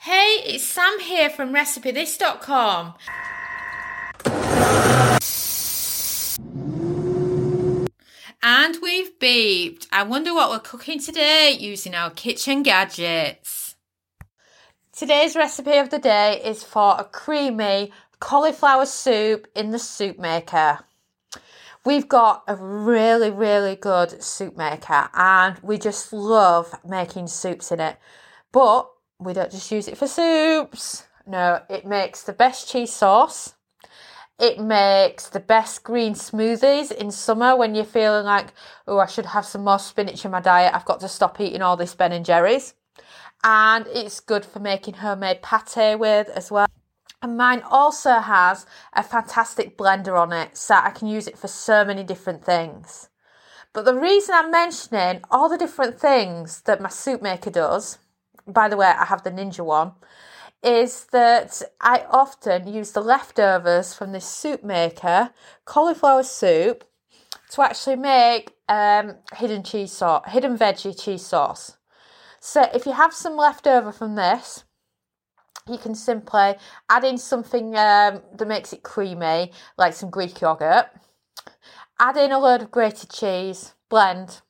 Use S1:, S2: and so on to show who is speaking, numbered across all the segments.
S1: Hey, it's Sam here from RecipeThis.com. And we've beeped. I wonder what we're cooking today using our kitchen gadgets. Today's recipe of the day is for a creamy cauliflower soup in the soup maker. We've got a really, really good soup maker and we just love making soups in it. But we don't just use it for soups. No, it makes the best cheese sauce. It makes the best green smoothies in summer when you're feeling like, oh, I should have some more spinach in my diet. I've got to stop eating all this Ben and Jerry's. And it's good for making homemade pate with as well. And mine also has a fantastic blender on it, so I can use it for so many different things. But the reason I'm mentioning all the different things that my soup maker does, by the way, I have the Ninja one, is that I often use the leftovers from this soup maker, cauliflower soup, to actually make um, hidden cheese sauce, hidden veggie cheese sauce. So if you have some leftover from this, you can simply add in something um, that makes it creamy, like some Greek yogurt. Add in a load of grated cheese, blend.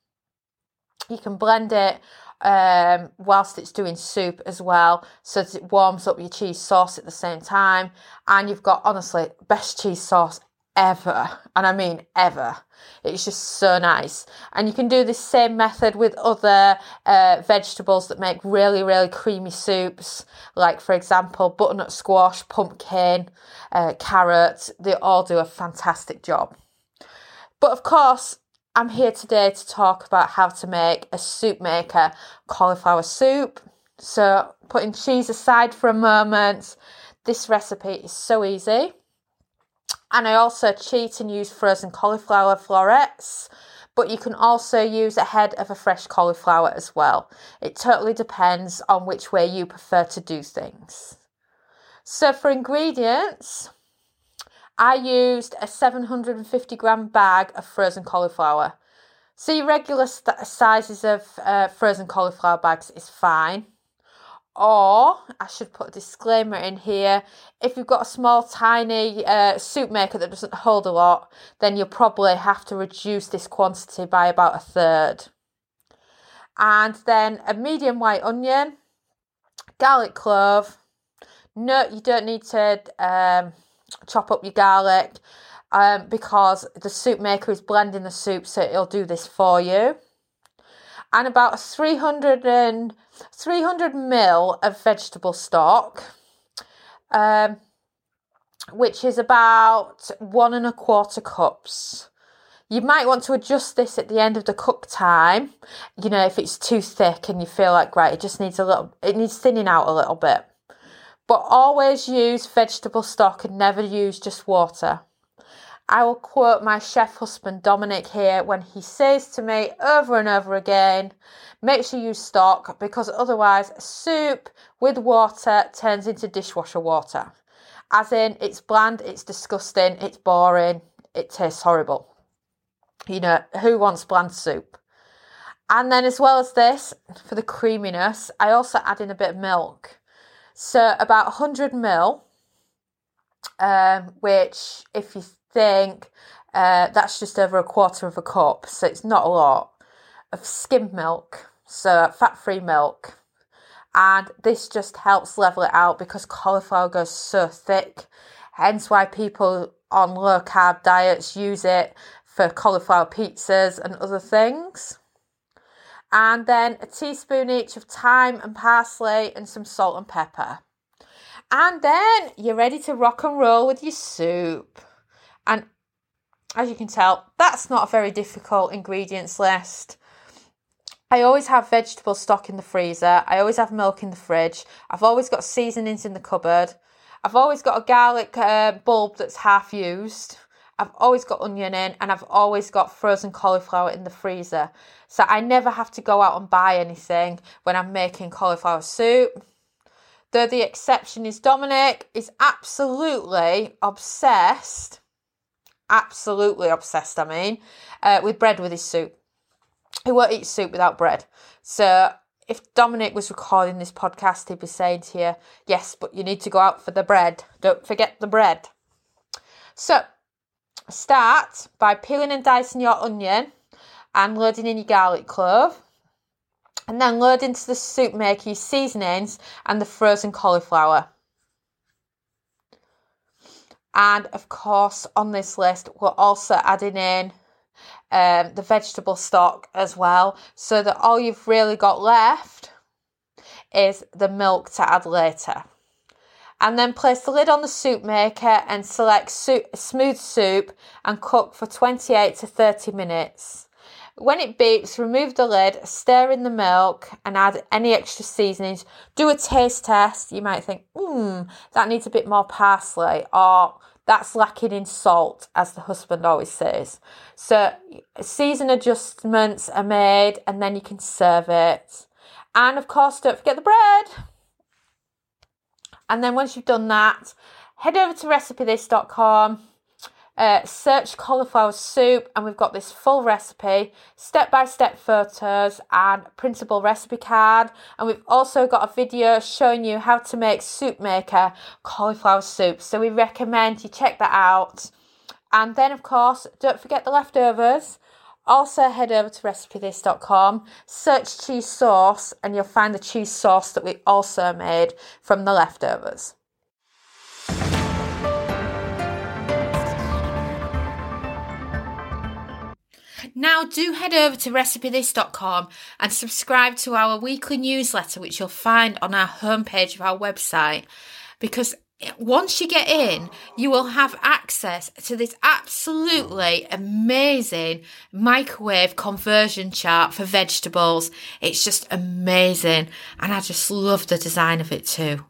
S1: You can blend it um, whilst it's doing soup as well, so that it warms up your cheese sauce at the same time. And you've got honestly best cheese sauce ever, and I mean ever. It's just so nice. And you can do this same method with other uh, vegetables that make really, really creamy soups, like for example, butternut squash, pumpkin, uh, carrot. They all do a fantastic job. But of course, I'm here today to talk about how to make a soup maker cauliflower soup. So, putting cheese aside for a moment, this recipe is so easy. And I also cheat and use frozen cauliflower florets, but you can also use a head of a fresh cauliflower as well. It totally depends on which way you prefer to do things. So, for ingredients, I used a 750 gram bag of frozen cauliflower. Your regular st- sizes of uh, frozen cauliflower bags is fine. Or I should put a disclaimer in here. If you've got a small, tiny uh, soup maker that doesn't hold a lot, then you'll probably have to reduce this quantity by about a third. And then a medium white onion, garlic clove. No, you don't need to um, chop up your garlic um, because the soup maker is blending the soup, so it'll do this for you. And about 300 and 300 mil of vegetable stock, um, which is about one and a quarter cups. You might want to adjust this at the end of the cook time. You know, if it's too thick and you feel like right, it just needs a little, it needs thinning out a little bit. But always use vegetable stock and never use just water. I will quote my chef husband Dominic here when he says to me over and over again make sure you use stock because otherwise soup with water turns into dishwasher water. As in, it's bland, it's disgusting, it's boring, it tastes horrible. You know, who wants bland soup? And then, as well as this, for the creaminess, I also add in a bit of milk. So about 100 mil, um, which if you think uh, that's just over a quarter of a cup, so it's not a lot of skimmed milk, so fat-free milk. And this just helps level it out because cauliflower goes so thick. Hence why people on low carb diets use it for cauliflower pizzas and other things and then a teaspoon each of thyme and parsley and some salt and pepper. And then you're ready to rock and roll with your soup. And as you can tell, that's not a very difficult ingredients list. I always have vegetable stock in the freezer. I always have milk in the fridge. I've always got seasonings in the cupboard. I've always got a garlic uh, bulb that's half used. I've always got onion in and I've always got frozen cauliflower in the freezer. So I never have to go out and buy anything when I'm making cauliflower soup. Though the exception is Dominic is absolutely obsessed, absolutely obsessed, I mean, uh, with bread with his soup. He won't eat soup without bread. So if Dominic was recording this podcast, he'd be saying to you, Yes, but you need to go out for the bread. Don't forget the bread. So, start by peeling and dicing your onion and loading in your garlic clove. And then load into the soup maker your seasonings and the frozen cauliflower. And of course, on this list, we're also adding in um, the vegetable stock as well, so that all you've really got left is the milk to add later. And then place the lid on the soup maker and select soup, smooth soup and cook for 28 to 30 minutes. When it beeps, remove the lid, stir in the milk, and add any extra seasonings. Do a taste test. You might think, hmm, that needs a bit more parsley, or that's lacking in salt, as the husband always says. So, season adjustments are made, and then you can serve it. And of course, don't forget the bread. And then once you've done that, head over to recipethis.com uh, search cauliflower soup, and we've got this full recipe, step by step photos, and printable recipe card. And we've also got a video showing you how to make soup maker cauliflower soup. So we recommend you check that out. And then, of course, don't forget the leftovers. Also, head over to recipethis.com, search cheese sauce, and you'll find the cheese sauce that we also made from the leftovers. Now, do head over to recipethis.com and subscribe to our weekly newsletter, which you'll find on our homepage of our website. Because once you get in, you will have access to this absolutely amazing microwave conversion chart for vegetables. It's just amazing, and I just love the design of it too.